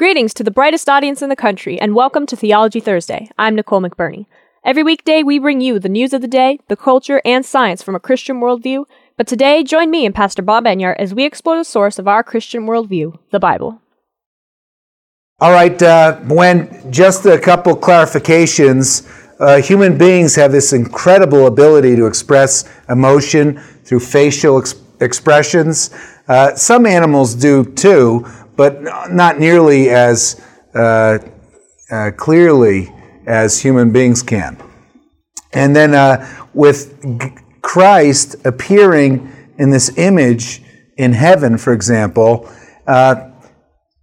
Greetings to the brightest audience in the country, and welcome to Theology Thursday. I'm Nicole McBurney. Every weekday, we bring you the news of the day, the culture, and science from a Christian worldview. But today, join me and Pastor Bob Enyart as we explore the source of our Christian worldview, the Bible. All right, uh, when just a couple clarifications. Uh, human beings have this incredible ability to express emotion through facial ex- expressions. Uh, some animals do too, but not nearly as uh, uh, clearly as human beings can. And then uh, with Christ appearing in this image in heaven, for example, uh,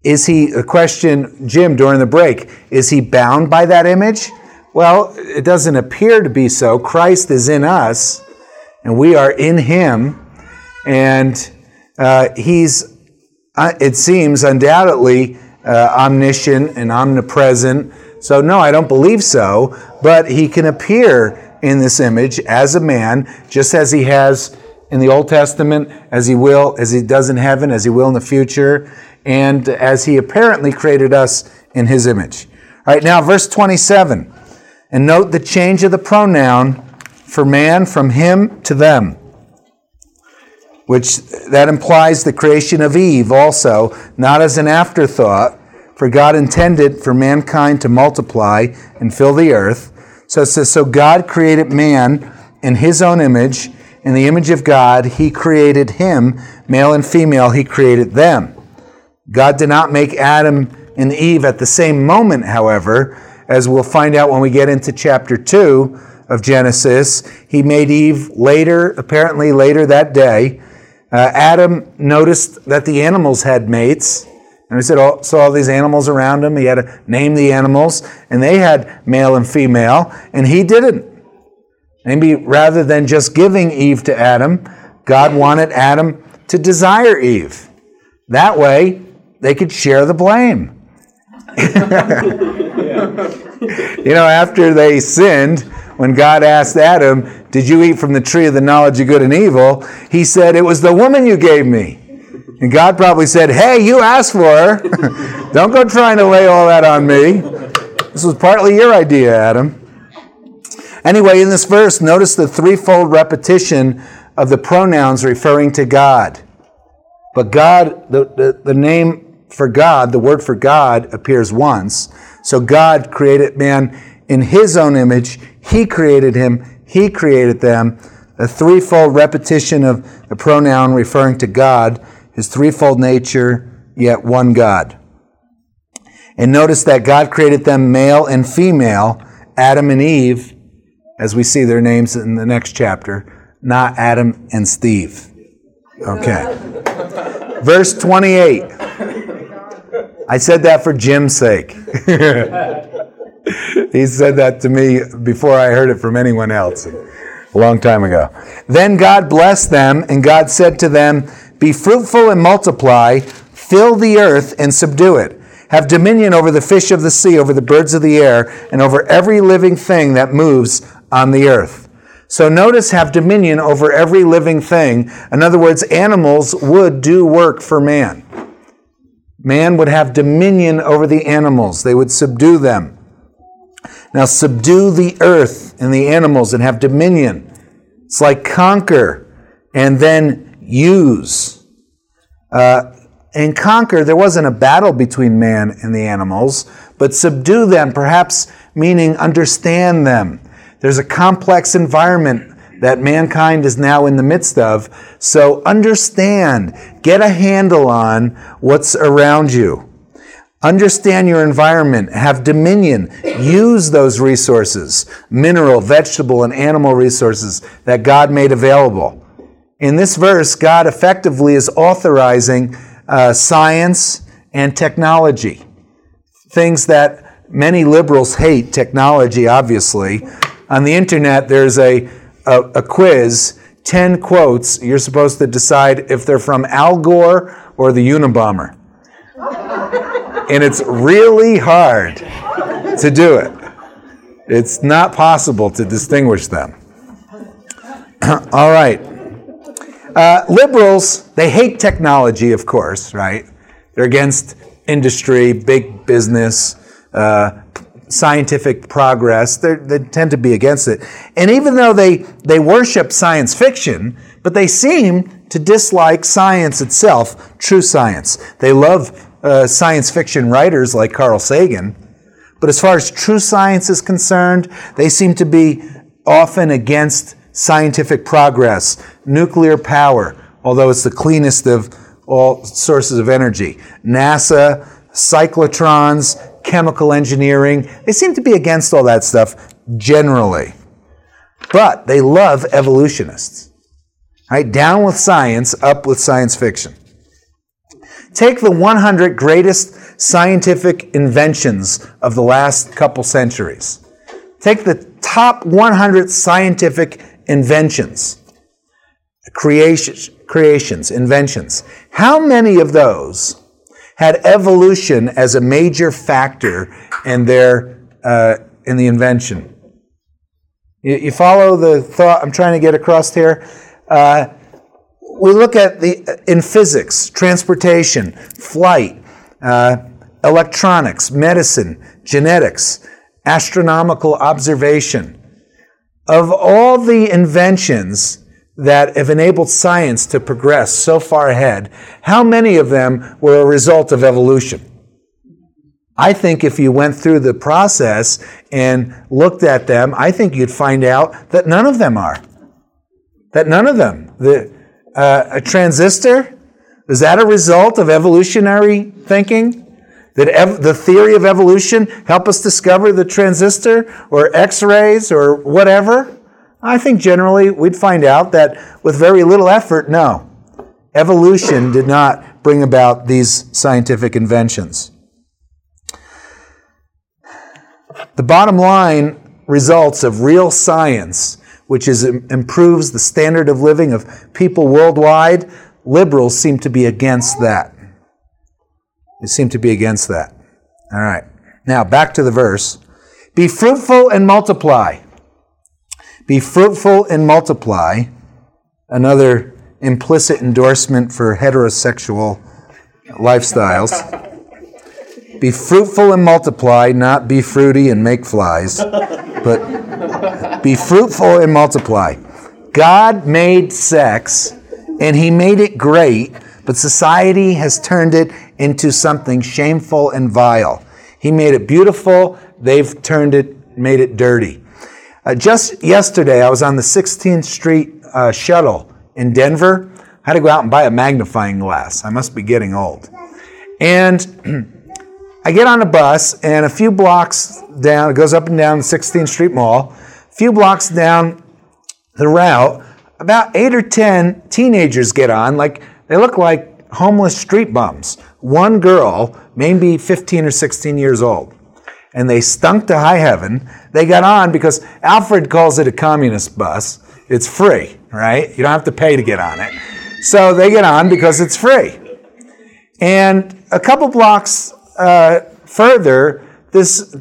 is he, a question, Jim, during the break, is he bound by that image? Well, it doesn't appear to be so. Christ is in us, and we are in him, and uh, he's it seems undoubtedly uh, omniscient and omnipresent. So, no, I don't believe so. But he can appear in this image as a man, just as he has in the Old Testament, as he will, as he does in heaven, as he will in the future, and as he apparently created us in his image. All right, now, verse 27. And note the change of the pronoun for man from him to them which that implies the creation of Eve also, not as an afterthought, for God intended for mankind to multiply and fill the earth. So it says, so God created man in his own image. In the image of God, he created him, male and female, he created them. God did not make Adam and Eve at the same moment, however, as we'll find out when we get into chapter 2 of Genesis. He made Eve later, apparently later that day. Uh, Adam noticed that the animals had mates. And he said, oh, saw all these animals around him. He had to name the animals, and they had male and female, and he didn't. Maybe rather than just giving Eve to Adam, God wanted Adam to desire Eve. That way, they could share the blame. you know, after they sinned, when God asked Adam, did you eat from the tree of the knowledge of good and evil? He said, It was the woman you gave me. And God probably said, Hey, you asked for her. Don't go trying to lay all that on me. This was partly your idea, Adam. Anyway, in this verse, notice the threefold repetition of the pronouns referring to God. But God, the, the, the name for God, the word for God, appears once. So God created man in his own image. He created him he created them. A threefold repetition of the pronoun referring to God, his threefold nature, yet one God. And notice that God created them male and female, Adam and Eve, as we see their names in the next chapter, not Adam and Steve. Okay. Verse 28. I said that for Jim's sake. he said that to me before I heard it from anyone else a long time ago. Then God blessed them, and God said to them, Be fruitful and multiply, fill the earth and subdue it. Have dominion over the fish of the sea, over the birds of the air, and over every living thing that moves on the earth. So notice have dominion over every living thing. In other words, animals would do work for man. Man would have dominion over the animals, they would subdue them. Now subdue the earth and the animals and have dominion. It's like conquer and then use. Uh, and conquer, there wasn't a battle between man and the animals, but subdue them, perhaps meaning understand them. There's a complex environment that mankind is now in the midst of. So understand, get a handle on what's around you. Understand your environment, have dominion, use those resources, mineral, vegetable, and animal resources that God made available. In this verse, God effectively is authorizing uh, science and technology. Things that many liberals hate, technology, obviously. On the internet, there's a, a, a quiz 10 quotes. You're supposed to decide if they're from Al Gore or the Unabomber and it's really hard to do it. It's not possible to distinguish them. All right. Uh, liberals, they hate technology, of course, right? They're against industry, big business, uh, scientific progress. They're, they tend to be against it. And even though they, they worship science fiction, but they seem to dislike science itself, true science. They love uh, science fiction writers like Carl Sagan, but as far as true science is concerned, they seem to be often against scientific progress, nuclear power, although it's the cleanest of all sources of energy, NASA, cyclotrons, chemical engineering. They seem to be against all that stuff generally. But they love evolutionists. Right? Down with science, up with science fiction. Take the 100 greatest scientific inventions of the last couple centuries. Take the top 100 scientific inventions, creations, creations, inventions. How many of those had evolution as a major factor in their uh, in the invention. You, you, follow the thought I'm trying to get across here. Uh, we look at the in physics, transportation, flight, uh, electronics, medicine, genetics, astronomical observation. Of all the inventions that have enabled science to progress so far ahead, how many of them were a result of evolution? I think if you went through the process and looked at them, I think you'd find out that none of them are. That none of them. The, uh, a transistor, is that a result of evolutionary thinking? Did ev- the theory of evolution help us discover the transistor or X rays or whatever? I think generally we'd find out that with very little effort, no. Evolution did not bring about these scientific inventions. The bottom line results of real science, which is, improves the standard of living of people worldwide, liberals seem to be against that. They seem to be against that. All right. Now, back to the verse. Be fruitful and multiply. Be fruitful and multiply. Another implicit endorsement for heterosexual lifestyles. Be fruitful and multiply, not be fruity and make flies, but be fruitful and multiply. God made sex and he made it great, but society has turned it into something shameful and vile. He made it beautiful, they've turned it, made it dirty. Uh, just yesterday, I was on the 16th Street uh, shuttle in Denver. I had to go out and buy a magnifying glass. I must be getting old. And I get on a bus, and a few blocks down, it goes up and down the 16th Street Mall. A few blocks down the route, about eight or 10 teenagers get on, like they look like homeless street bums. One girl, maybe 15 or 16 years old and they stunk to high heaven. They got on because Alfred calls it a communist bus. It's free, right? You don't have to pay to get on it. So they get on because it's free. And a couple blocks uh, further, this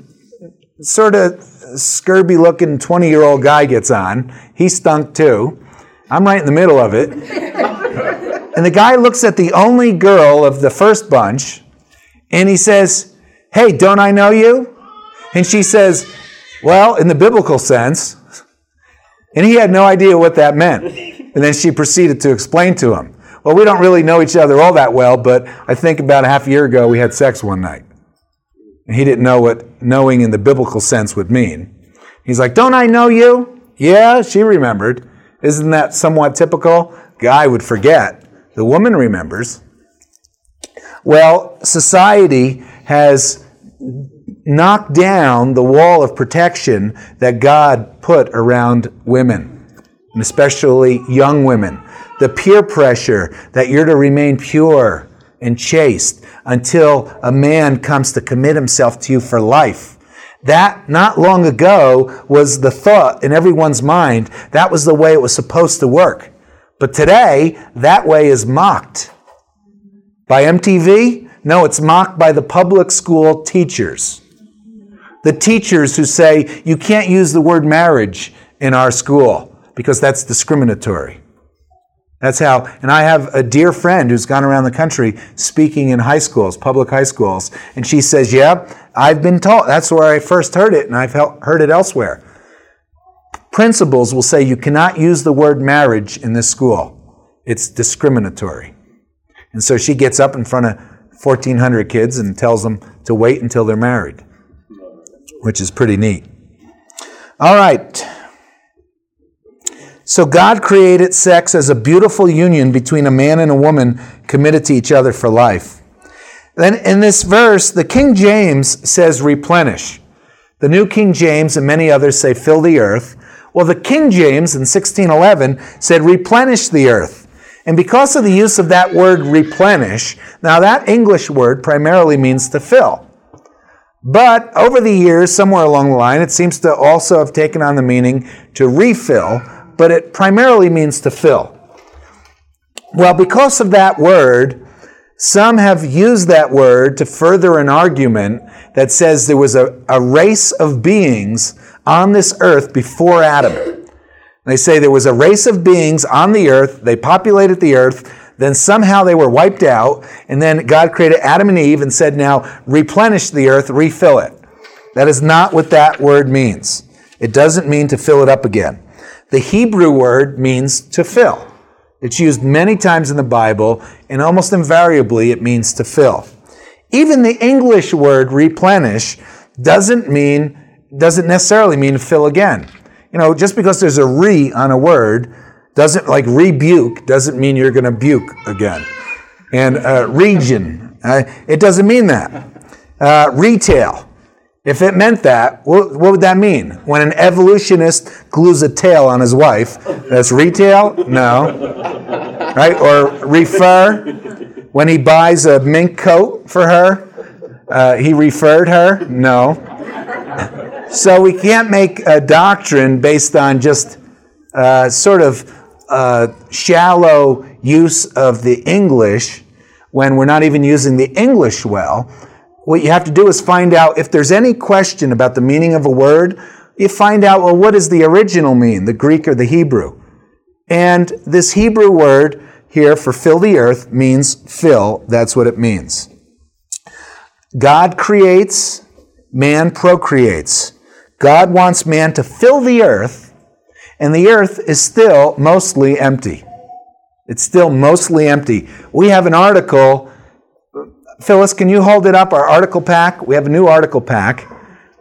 sort of scurvy looking 20 year old guy gets on. He stunk too. I'm right in the middle of it. and the guy looks at the only girl of the first bunch and he says, Hey, don't I know you? And she says, Well, in the biblical sense. And he had no idea what that meant. And then she proceeded to explain to him. Well, we don't really know each other all that well, but I think about a half a year ago we had sex one night. And he didn't know what knowing in the biblical sense would mean. He's like, Don't I know you? Yeah, she remembered. Isn't that somewhat typical? Guy would forget. The woman remembers. Well, society has knocked down the wall of protection that God put around women, and especially young women. The peer pressure that you're to remain pure and chaste until a man comes to commit himself to you for life. That, not long ago, was the thought in everyone's mind. That was the way it was supposed to work. But today, that way is mocked. By MTV? No, it's mocked by the public school teachers the teachers who say you can't use the word marriage in our school because that's discriminatory. That's how, and I have a dear friend who's gone around the country speaking in high schools, public high schools, and she says, Yeah, I've been taught. That's where I first heard it, and I've heard it elsewhere. Principals will say you cannot use the word marriage in this school, it's discriminatory. And so she gets up in front of 1,400 kids and tells them to wait until they're married, which is pretty neat. All right. So God created sex as a beautiful union between a man and a woman committed to each other for life. Then in this verse, the King James says replenish. The New King James and many others say fill the earth. Well, the King James in 1611 said replenish the earth. And because of the use of that word replenish, now that English word primarily means to fill. But over the years, somewhere along the line, it seems to also have taken on the meaning to refill but it primarily means to fill. Well, because of that word, some have used that word to further an argument that says there was a, a race of beings on this earth before Adam. They say there was a race of beings on the earth, they populated the earth, then somehow they were wiped out, and then God created Adam and Eve and said, Now replenish the earth, refill it. That is not what that word means. It doesn't mean to fill it up again. The Hebrew word means to fill. It's used many times in the Bible, and almost invariably it means to fill. Even the English word replenish doesn't mean doesn't necessarily mean fill again. You know, just because there's a re on a word doesn't like rebuke doesn't mean you're going to buke again. And uh, region, uh, it doesn't mean that. Uh, retail, if it meant that, what, what, would that mean? When an evolutionist glues a tail on his wife, that's retail? No. Right? Or refer? When he buys a mink coat for her, uh, he referred her? No. So we can't make a doctrine based on just uh, sort of uh, shallow use of the English when we're not even using the English well what you have to do is find out if there's any question about the meaning of a word, you find out, well, what does the original mean, the Greek or the Hebrew? And this Hebrew word here for fill the earth means fill. That's what it means. God creates, man procreates. God wants man to fill the earth, and the earth is still mostly empty. It's still mostly empty. We have an article Phyllis, can you hold it up? Our article pack. We have a new article pack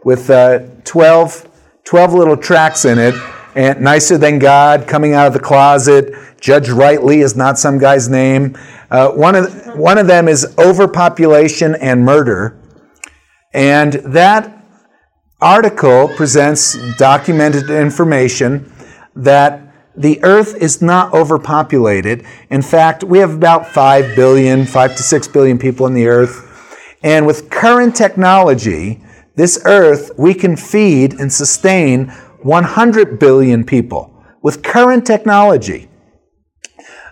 with uh, 12, 12 little tracks in it. And nicer than God, coming out of the closet. Judge Rightly is not some guy's name. Uh, one, of, one of them is overpopulation and murder. And that article presents documented information that the earth is not overpopulated. In fact, we have about 5 billion, 5 to 6 billion people on the earth. And with current technology, this earth, we can feed and sustain 100 billion people with current technology.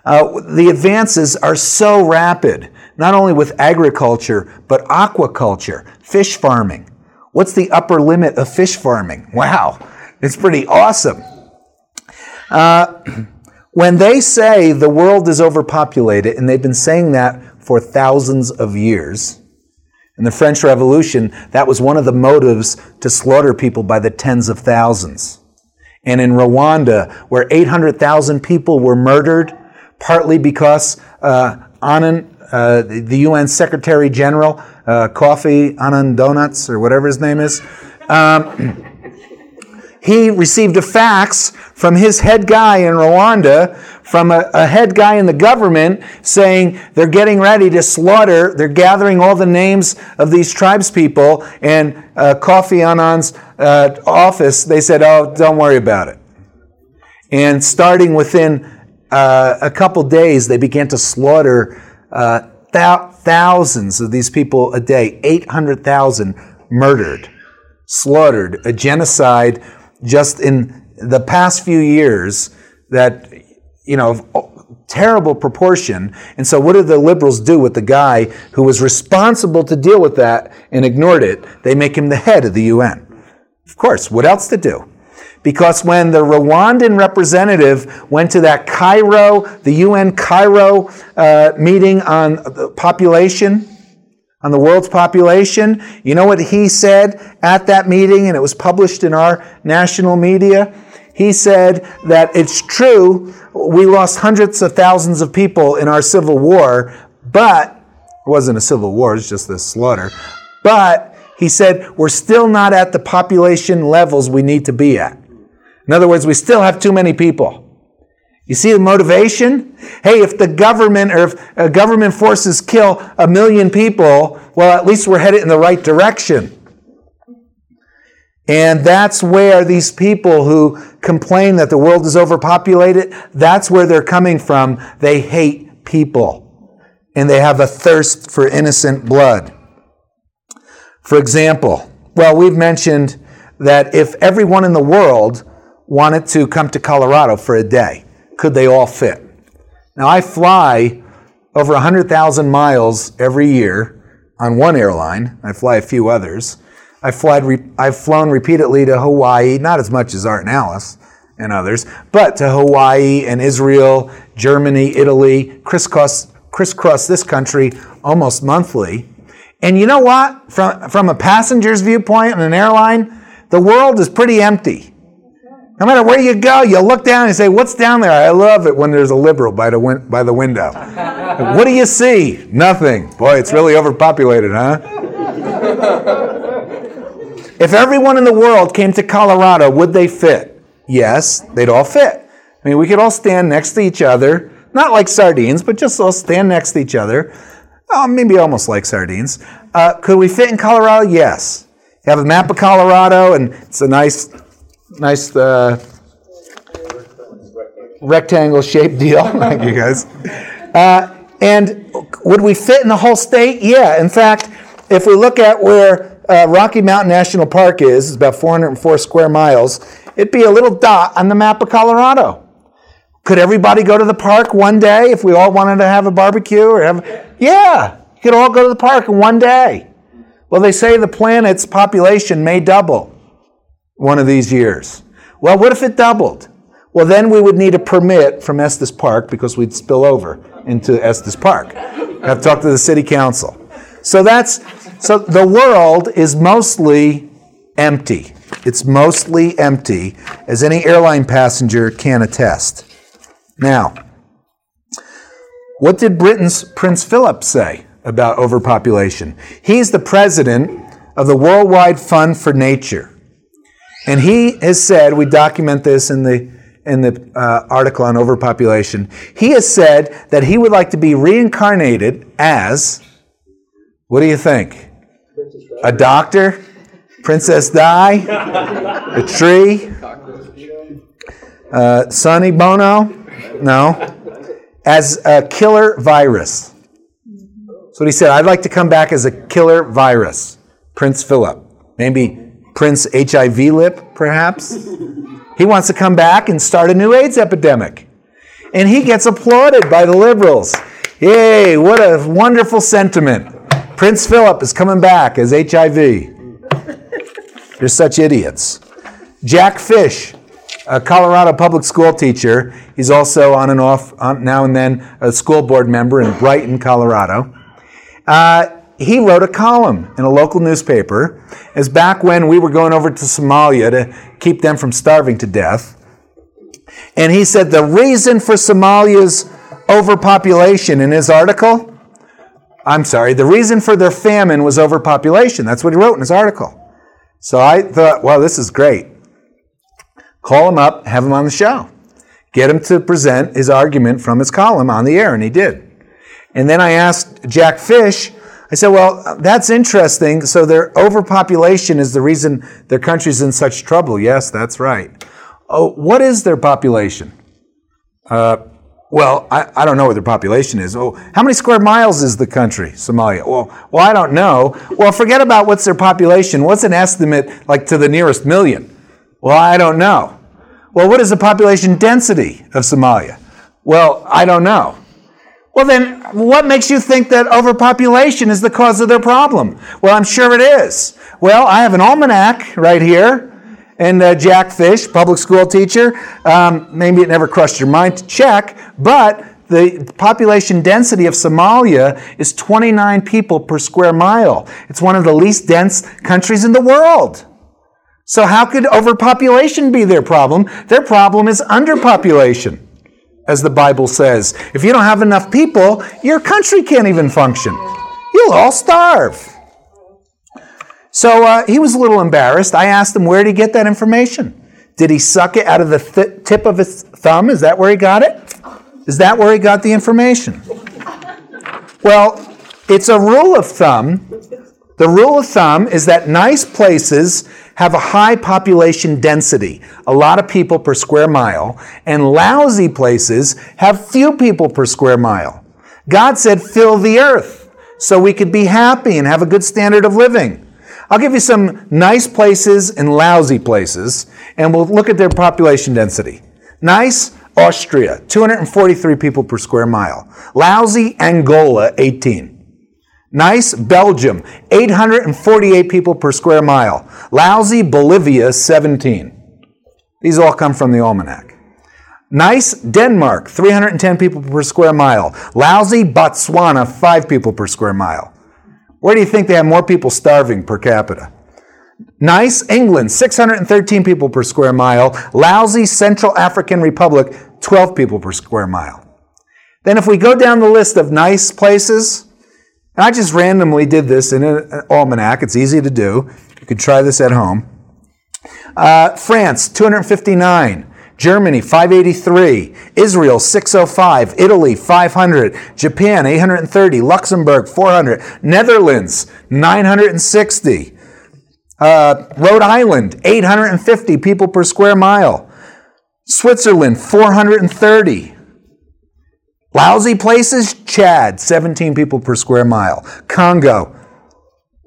Uh, the advances are so rapid, not only with agriculture, but aquaculture, fish farming. What's the upper limit of fish farming? Wow, it's pretty awesome. Uh, when they say the world is overpopulated, and they've been saying that for thousands of years, in the French Revolution, that was one of the motives to slaughter people by the tens of thousands. And in Rwanda, where 800,000 people were murdered, partly because uh, Annan, uh, the UN Secretary General, uh, Kofi Annan Donuts, or whatever his name is, um, he received a fax from his head guy in Rwanda, from a, a, head guy in the government, saying they're getting ready to slaughter, they're gathering all the names of these tribes people, and uh, Kofi Annan's uh, office, they said, oh, don't worry about it. And starting within uh, a couple days, they began to slaughter uh, th- thousands of these people a day, 800,000 murdered, slaughtered, a genocide just in the past few years that, you know, terrible proportion. And so, what did the liberals do with the guy who was responsible to deal with that and ignored it? They make him the head of the UN. Of course, what else to do? because when the Rwandan representative went to that Cairo, the UN Cairo uh, meeting on population, on the world's population, you know what he said at that meeting, and it was published in our national media? He said that it's true, we lost hundreds of thousands of people in our civil war, but it wasn't a civil war, it's just a slaughter. But he said, we're still not at the population levels we need to be at. In other words, we still have too many people. You see the motivation? Hey, if the government or if uh, government forces kill a million people, well, at least we're headed in the right direction. And that's where these people who complain that the world is overpopulated, that's where they're coming from. They hate people. And they have a thirst for innocent blood. For example, well, we've mentioned that if everyone in the world wanted to come to Colorado for a day, could they all fit? Now, I fly over 100,000 miles every year on one airline. I fly a few others. I've, I've flown repeatedly to Hawaii, not as much as Art and Alice and others, but to Hawaii and Israel, Germany, Italy, crisscross, crisscross this country almost monthly. And you know what? From, from a passenger's viewpoint on an airline, the world is pretty empty. No matter where you go, you look down and say, What's down there? I love it when there's a liberal by the, win- by the window. what do you see? Nothing. Boy, it's really overpopulated, huh? if everyone in the world came to Colorado, would they fit? Yes, they'd all fit. I mean, we could all stand next to each other, not like sardines, but just all stand next to each other. Oh, maybe almost like sardines. Uh, could we fit in Colorado? Yes. You have a map of Colorado, and it's a nice nice uh, rectangle shaped deal. Thank you guys. Uh, and would we fit in the whole state? Yeah. In fact, if we look at where uh, Rocky Mountain National Park is, it's about 404 square miles, it'd be a little dot on the map of Colorado. Could everybody go to the park one day if we all wanted to have a barbecue or have? Yeah, you could all go to the park in one day. Well, they say the planet's population may double one of these years. Well, what if it doubled? Well, then we would need a permit from Estes Park because we'd spill over into Estes Park. I've talked to the city council. So that's so the world is mostly empty. It's mostly empty, as any airline passenger can attest. Now, what did Britain's Prince Philip say about overpopulation? He's the president of the Worldwide Fund for Nature. And he has said, we document this in the, in the uh, article on overpopulation, he has said that he would like to be reincarnated as, what do you think? A doctor? Princess Di? a tree? Uh, Sonny Bono? No. As a killer virus. What he said. I'd like to come back as a killer virus. Prince Philip. Maybe Prince HIV lip, perhaps. He wants to come back and start a new AIDS epidemic. And he gets applauded by the liberals. Yay, what a wonderful sentiment. Prince Philip is coming back as HIV. You're such idiots. Jack Fish, a Colorado public school teacher, he's also on and off on, now and then a school board member in Brighton, Colorado. Uh, he wrote a column in a local newspaper as back when we were going over to Somalia to keep them from starving to death. And he said the reason for Somalia's overpopulation in his article, I'm sorry, the reason for their famine was overpopulation. That's what he wrote in his article. So I thought, well, this is great. Call him up, have him on the show. Get him to present his argument from his column on the air, and he did. And then I asked Jack Fish, I said, well, that's interesting. So their overpopulation is the reason their country's in such trouble. Yes, that's right. Oh, what is their population? Uh, well, I, I don't know what their population is. Oh, how many square miles is the country, Somalia? Well, well, I don't know. Well, forget about what's their population. What's an estimate like to the nearest million? Well, I don't know. Well, what is the population density of Somalia? Well, I don't know. Well, then, what makes you think that overpopulation is the cause of their problem? Well, I'm sure it is. Well, I have an almanac right here, And uh, Jack Fish, public school teacher, um, maybe it never crossed your mind to check, but the population density of Somalia is 29 people per square mile. It's one of the least dense countries in the world. So, how could overpopulation be their problem? Their problem is underpopulation, as the Bible says. If you don't have enough people, your country can't even function. You'll all starve. So, uh, he was a little embarrassed. I asked him, where did he get that information? Did he suck it out of the th- tip of his thumb? Is that where he got it? Is that where he got the information? Well, it's a rule of thumb. The rule of thumb is that nice places have a high population density, a lot of people per square mile, and lousy places have few people per square mile. God said, fill the earth so we could be happy and have a good standard of living. I'll give you some nice places and lousy places, and we'll look at their population density. Nice, Austria, 243 people per square mile. Lousy, Angola, 18. Nice, Belgium, 848 people per square mile. Lousy, Bolivia, 17. These all come from the almanac. Nice, Denmark, 310 people per square mile. Lousy, Botswana, 5 people per square mile. Where do you think they have more people starving per capita? Nice, England, 613 people per square mile. Lousy, Central African Republic, 12 people per square mile. Then, if we go down the list of nice places, I just randomly did this in an almanac. It's easy to do. You could try this at home. Uh, France, 259. Germany, 583. Israel, 605. Italy, 500. Japan, 830. Luxembourg, 400. Netherlands, 960. Uh, Rhode Island, 850 people per square mile. Switzerland, 430. Lousy places, Chad, 17 people per square mile. Congo,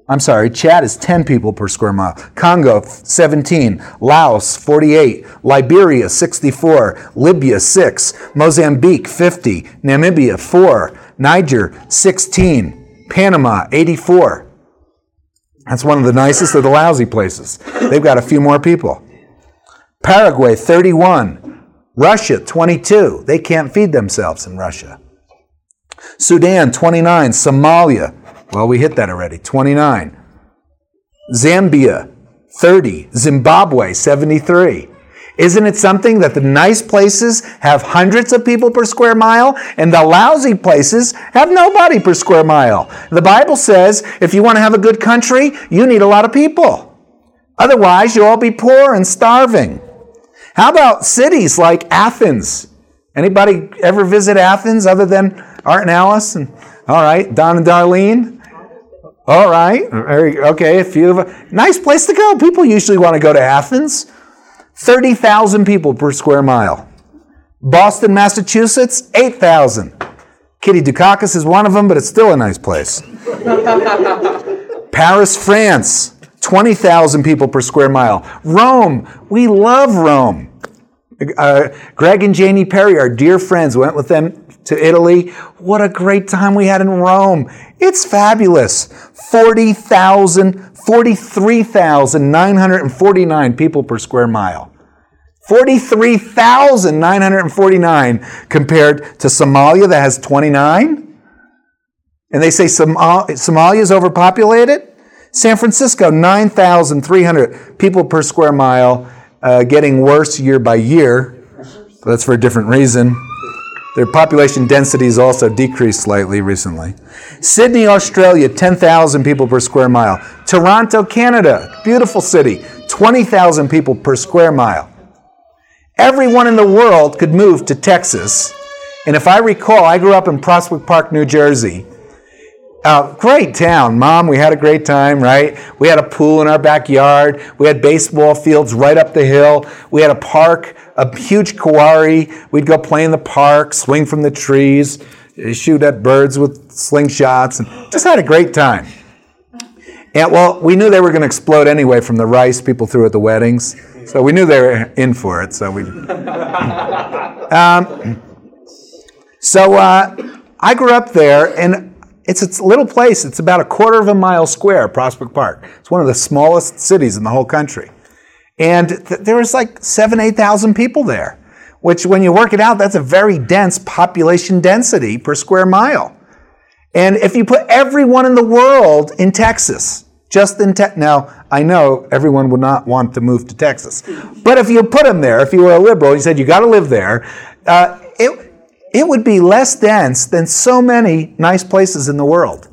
I'm sorry, Chad is 10 people per square mile. Congo, 17. Laos, 48. Liberia, 64. Libya, 6. Mozambique, 50. Namibia, 4. Niger, 16. Panama, 84. That's one of the nicest of the lousy places. They've got a few more people. Paraguay, 31. Russia, 22. They can't feed themselves in Russia. Sudan, 29. Somalia, well, we hit that already, 29. Zambia, 30. Zimbabwe, 73. Isn't it something that the nice places have hundreds of people per square mile and the lousy places have nobody per square mile? The Bible says if you want to have a good country, you need a lot of people. Otherwise, you'll all be poor and starving. How about cities like Athens? Anybody ever visit Athens other than Art and Alice? And, all right, Don and Darlene? All right, okay, a few of nice place to go. People usually want to go to Athens. 30,000 people per square mile. Boston, Massachusetts, 8,000. Kitty Dukakis is one of them, but it's still a nice place. Paris, France, 20,000 people per square mile. Rome, we love Rome. Uh, Greg and Janie Perry, our dear friends, went with them to Italy. What a great time we had in Rome. It's fabulous. 40,000 43,949 people per square mile. 43,949 compared to Somalia that has 29. And they say Somal- Somalia is overpopulated. San Francisco, 9,300 people per square mile, uh, getting worse year by year. But That's for a different reason. Their population density has also decreased slightly recently. Sydney, Australia, 10,000 people per square mile. Toronto, Canada, beautiful city, 20,000 people per square mile. Everyone in the world could move to Texas. And if I recall, I grew up in Prospect Park, New Jersey. Uh, great town, Mom. We had a great time, right? We had a pool in our backyard. We had baseball fields right up the hill. We had a park, a huge quarry. We'd go play in the park, swing from the trees, shoot at birds with slingshots, and just had a great time. And well, we knew they were going to explode anyway from the rice people threw at the weddings, so we knew they were in for it. So we. um, so uh, I grew up there, and it's a little place. It's about a quarter of a mile square, Prospect Park. It's one of the smallest cities in the whole country. And th- there was like seven, 8,000 people there, which when you work it out, that's a very dense population density per square mile. And if you put everyone in the world in Texas, just in now I know everyone would not want to move to Texas, but if you put them there, if you were a liberal, you said you got to live there, uh, it, it would be less dense than so many nice places in the world.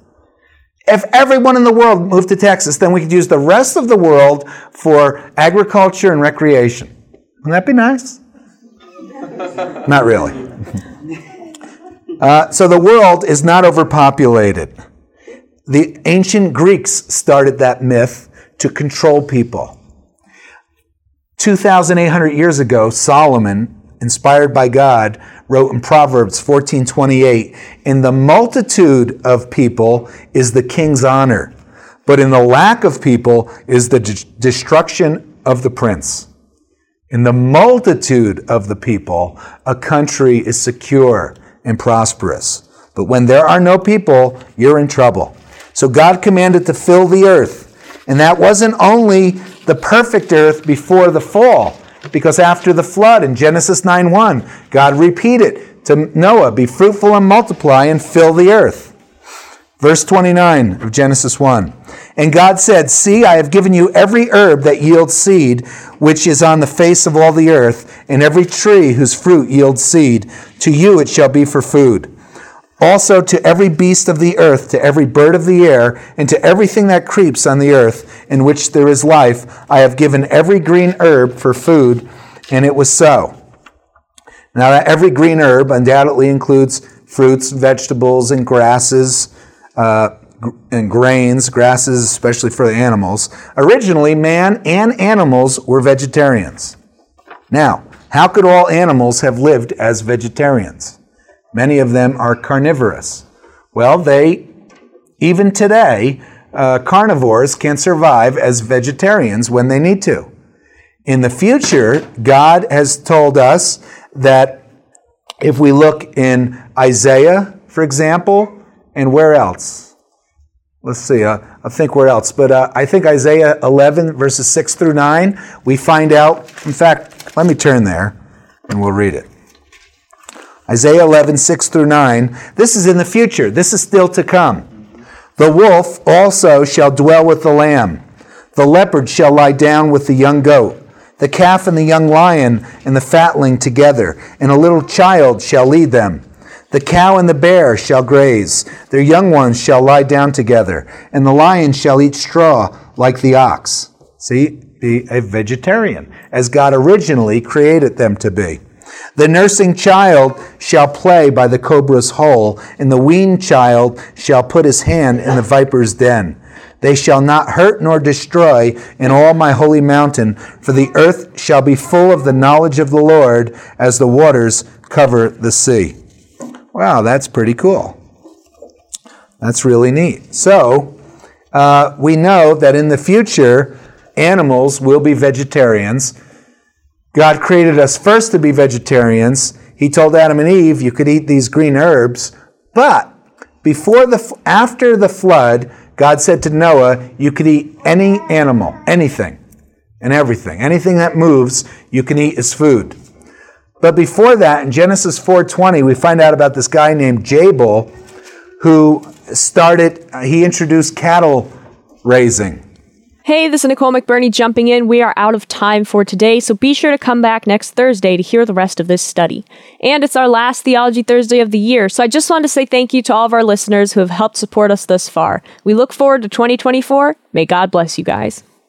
If everyone in the world moved to Texas, then we could use the rest of the world for agriculture and recreation. Wouldn't that be nice? not really. Uh, so the world is not overpopulated. The ancient Greeks started that myth to control people. 2,800 years ago, Solomon, inspired by God, wrote in Proverbs 14:28, "In the multitude of people is the king's honor, but in the lack of people is the de- destruction of the prince." In the multitude of the people, a country is secure and prosperous. But when there are no people, you're in trouble. So God commanded to fill the earth. And that wasn't only the perfect earth before the fall, because after the flood in Genesis 9:1, God repeated to Noah, "Be fruitful and multiply and fill the earth." Verse 29 of Genesis 1. And God said, See, I have given you every herb that yields seed, which is on the face of all the earth, and every tree whose fruit yields seed. To you it shall be for food. Also to every beast of the earth, to every bird of the air, and to everything that creeps on the earth, in which there is life, I have given every green herb for food, and it was so. Now, every green herb undoubtedly includes fruits, vegetables, and grasses, uh, and grains, grasses, especially for the animals. Originally, man and animals were vegetarians. Now, how could all animals have lived as vegetarians? Many of them are carnivorous. Well, they, even today, uh, carnivores can survive as vegetarians when they need to. In the future, God has told us that if we look in Isaiah, for example, and where else? Let's see, uh, I think where else, but uh, I think Isaiah 11, verses 6 through 9, we find out, in fact, let me turn there and we'll read it. Isaiah 11, 6 through 9. This is in the future. This is still to come. The wolf also shall dwell with the lamb. The leopard shall lie down with the young goat. The calf and the young lion and the fatling together, and a little child shall lead them. The cow and the bear shall graze. Their young ones shall lie down together, and the lion shall eat straw like the ox. See, be a vegetarian, as God originally created them to be. The nursing child shall play by the cobra's hole, and the weaned child shall put his hand in the viper's den. They shall not hurt nor destroy in all my holy mountain, for the earth shall be full of the knowledge of the Lord as the waters cover the sea. Wow, that's pretty cool. That's really neat. So, uh, we know that in the future, animals will be vegetarians God created us first to be vegetarians. He told Adam and Eve, you could eat these green herbs, but before the after the flood, God said to Noah, you could eat any animal, anything and everything. Anything that moves, you can eat as food. But before that, in Genesis 4:20, we find out about this guy named Jabal who started he introduced cattle raising. Hey, this is Nicole McBurney jumping in. We are out of time for today, so be sure to come back next Thursday to hear the rest of this study. And it's our last Theology Thursday of the year, so I just wanted to say thank you to all of our listeners who have helped support us thus far. We look forward to 2024. May God bless you guys.